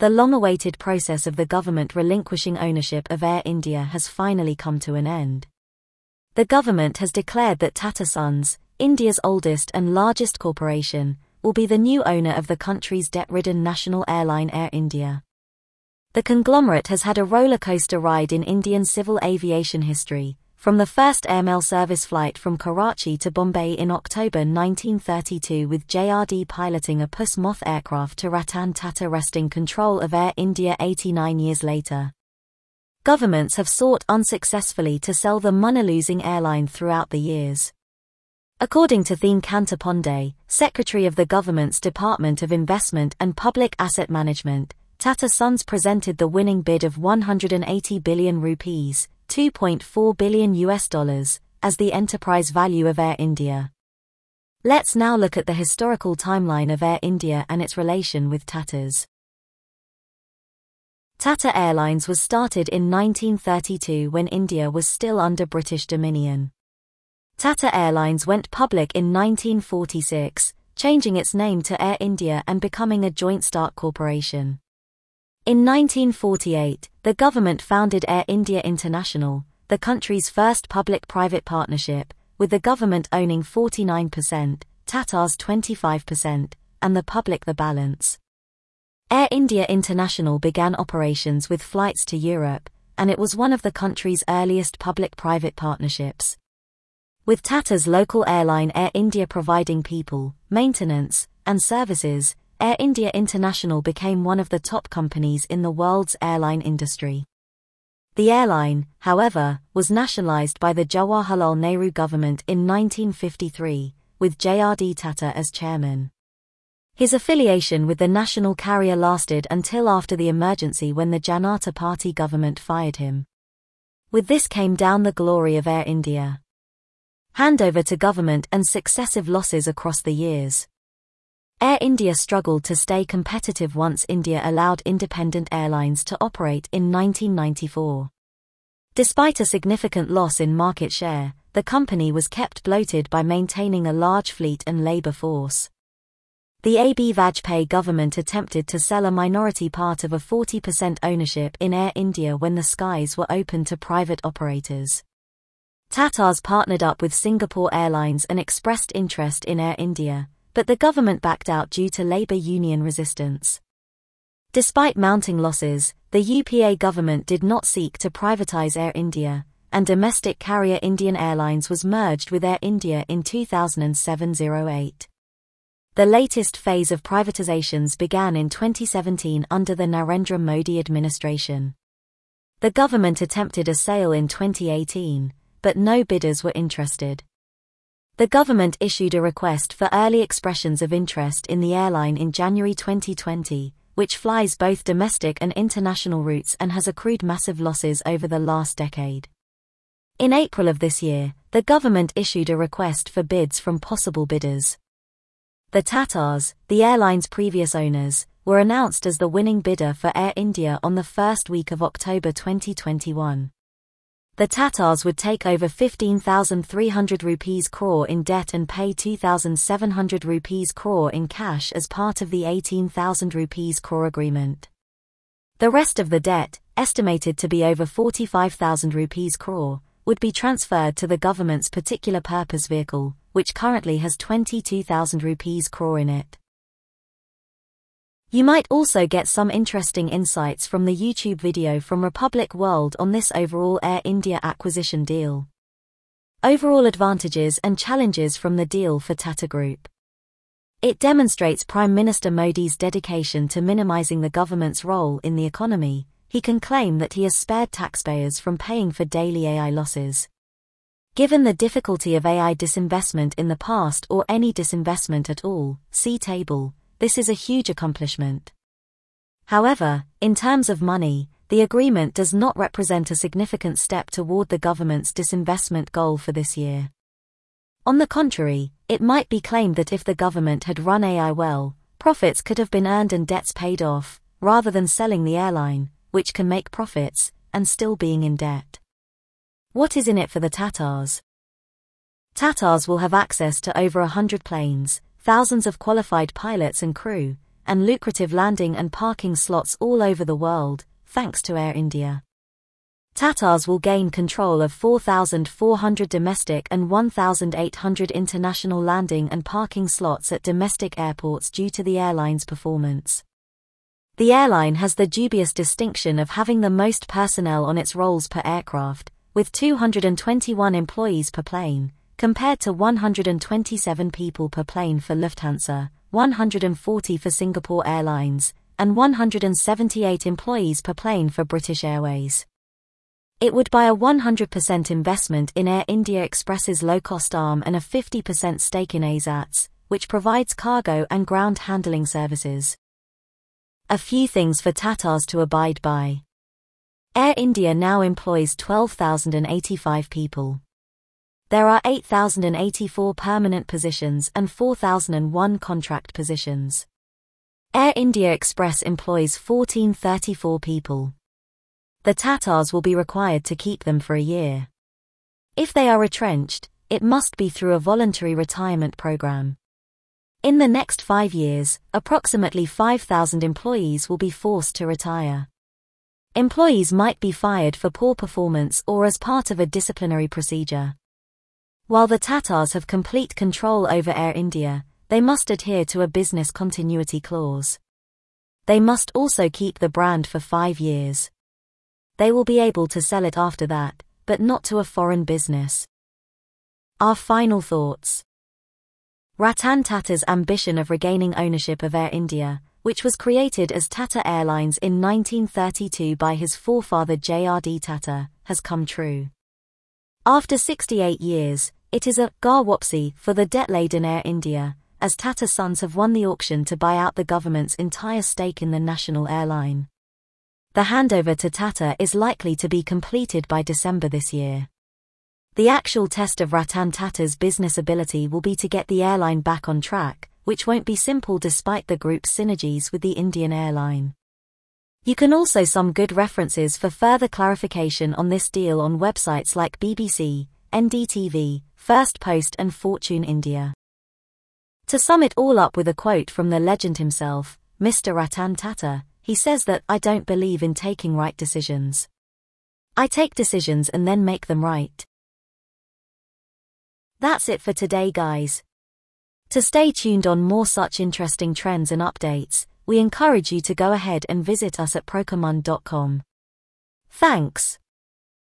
the long-awaited process of the government relinquishing ownership of Air India has finally come to an end. The government has declared that Tata Sons, India's oldest and largest corporation, will be the new owner of the country's debt-ridden national airline Air India. The conglomerate has had a roller coaster ride in Indian civil aviation history, from the first airmail service flight from Karachi to Bombay in October 1932 with JRD piloting a Puss Moth aircraft to Ratan Tata wresting control of Air India 89 years later. Governments have sought unsuccessfully to sell the money-losing airline throughout the years. According to Tuhin Kanta Pandey, Secretary of the Government's Department of Investment and Public Asset Management, Tata Sons presented the winning bid of 180 billion rupees, 2.4 billion US dollars, as the enterprise value of Air India. Let's now look at the historical timeline of Air India and its relation with Tatas. Tata Airlines was started in 1932 when India was still under British dominion. Tata Airlines went public in 1946, changing its name to Air India and becoming a joint stock corporation. In 1948, the government founded Air India International, the country's first public-private partnership, with the government owning 49%, Tata's 25%, and the public the balance. Air India International began operations with flights to Europe, and it was one of the country's earliest public-private partnerships. With Tata's local airline Air India providing people, maintenance, and services, Air India International became one of the top companies in the world's airline industry. The airline, however, was nationalized by the Jawaharlal Nehru government in 1953, with J.R.D. Tata as chairman. His affiliation with the national carrier lasted until after the emergency when the Janata Party government fired him. With this came down the glory of Air India. Handover to government and successive losses across the years. Air India struggled to stay competitive once India allowed independent airlines to operate in 1994. Despite a significant loss in market share, the company was kept bloated by maintaining a large fleet and labor force. The AB Vajpayee government attempted to sell a minority part of a 40% ownership in Air India when the skies were open to private operators. Tatas partnered up with Singapore Airlines and expressed interest in Air India, but the government backed out due to labor union resistance. Despite mounting losses, the UPA government did not seek to privatize Air India, and domestic carrier Indian Airlines was merged with Air India in 2007-08. The latest phase of privatizations began in 2017 under the Narendra Modi administration. The government attempted a sale in 2018, but no bidders were interested. The government issued a request for early expressions of interest in the airline in January 2020, which flies both domestic and international routes and has accrued massive losses over the last decade. In April of this year, the government issued a request for bids from possible bidders. The Tatas, the airline's previous owners, were announced as the winning bidder for Air India on the first week of October 2021 the Tatas would take over 15,300 rupees crore in debt and pay 2,700 rupees crore in cash as part of the 18,000 rupees crore agreement. The rest of the debt, estimated to be over 45,000 rupees crore, would be transferred to the government's particular purpose vehicle, which currently has 22,000 rupees crore in it. You might also get some interesting insights from the YouTube video from Republic World on this overall Air India acquisition deal. Overall advantages and challenges from the deal for Tata Group. It demonstrates Prime Minister Modi's dedication to minimizing the government's role in the economy. He can claim that he has spared taxpayers from paying for daily AI losses. Given the difficulty of AI disinvestment in the past or any disinvestment at all, see table, this is a huge accomplishment. However, in terms of money, the agreement does not represent a significant step toward the government's disinvestment goal for this year. On the contrary, it might be claimed that if the government had run AI well, profits could have been earned and debts paid off, rather than selling the airline, which can make profits, and still being in debt. What is in it for the Tatas? Tatas will have access to over a hundred planes, thousands of qualified pilots and crew, and lucrative landing and parking slots all over the world, thanks to Air India. Tatas will gain control of 4,400 domestic and 1,800 international landing and parking slots at domestic airports due to the airline's performance. The airline has the dubious distinction of having the most personnel on its rolls per aircraft, with 221 employees per plane, compared to 127 people per plane for Lufthansa, 140 for Singapore Airlines, and 178 employees per plane for British Airways. It would buy a 100% investment in Air India Express's low-cost arm and a 50% stake in AISATS, which provides cargo and ground handling services. A few things for Tatas to abide by. Air India now employs 12,085 people. There are 8,084 permanent positions and 4,001 contract positions. Air India Express employs 1434 people. The Tatas will be required to keep them for a year. If they are retrenched, it must be through a voluntary retirement program. In the next five years, approximately 5,000 employees will be forced to retire. Employees might be fired for poor performance or as part of a disciplinary procedure. While the Tatas have complete control over Air India, they must adhere to a business continuity clause. They must also keep the brand for five years. They will be able to sell it after that, but not to a foreign business. Our final thoughts. Ratan Tata's ambition of regaining ownership of Air India, which was created as Tata Airlines in 1932 by his forefather J.R.D. Tata, has come true. After 68 years, it is a ghar wapsi for the debt-laden Air India, as Tata Sons have won the auction to buy out the government's entire stake in the national airline. The handover to Tata is likely to be completed by December this year. The actual test of Ratan Tata's business ability will be to get the airline back on track, which won't be simple despite the group's synergies with the Indian airline. You can also some good references for further clarification on this deal on websites like BBC, NDTV, First Post and Fortune India. To sum it all up with a quote from the legend himself, Mr. Ratan Tata, he says that I don't believe in taking right decisions. I take decisions and then make them right. That's it for today guys. To stay tuned on more such interesting trends and updates, we encourage you to go ahead and visit us at procomund.com. Thanks.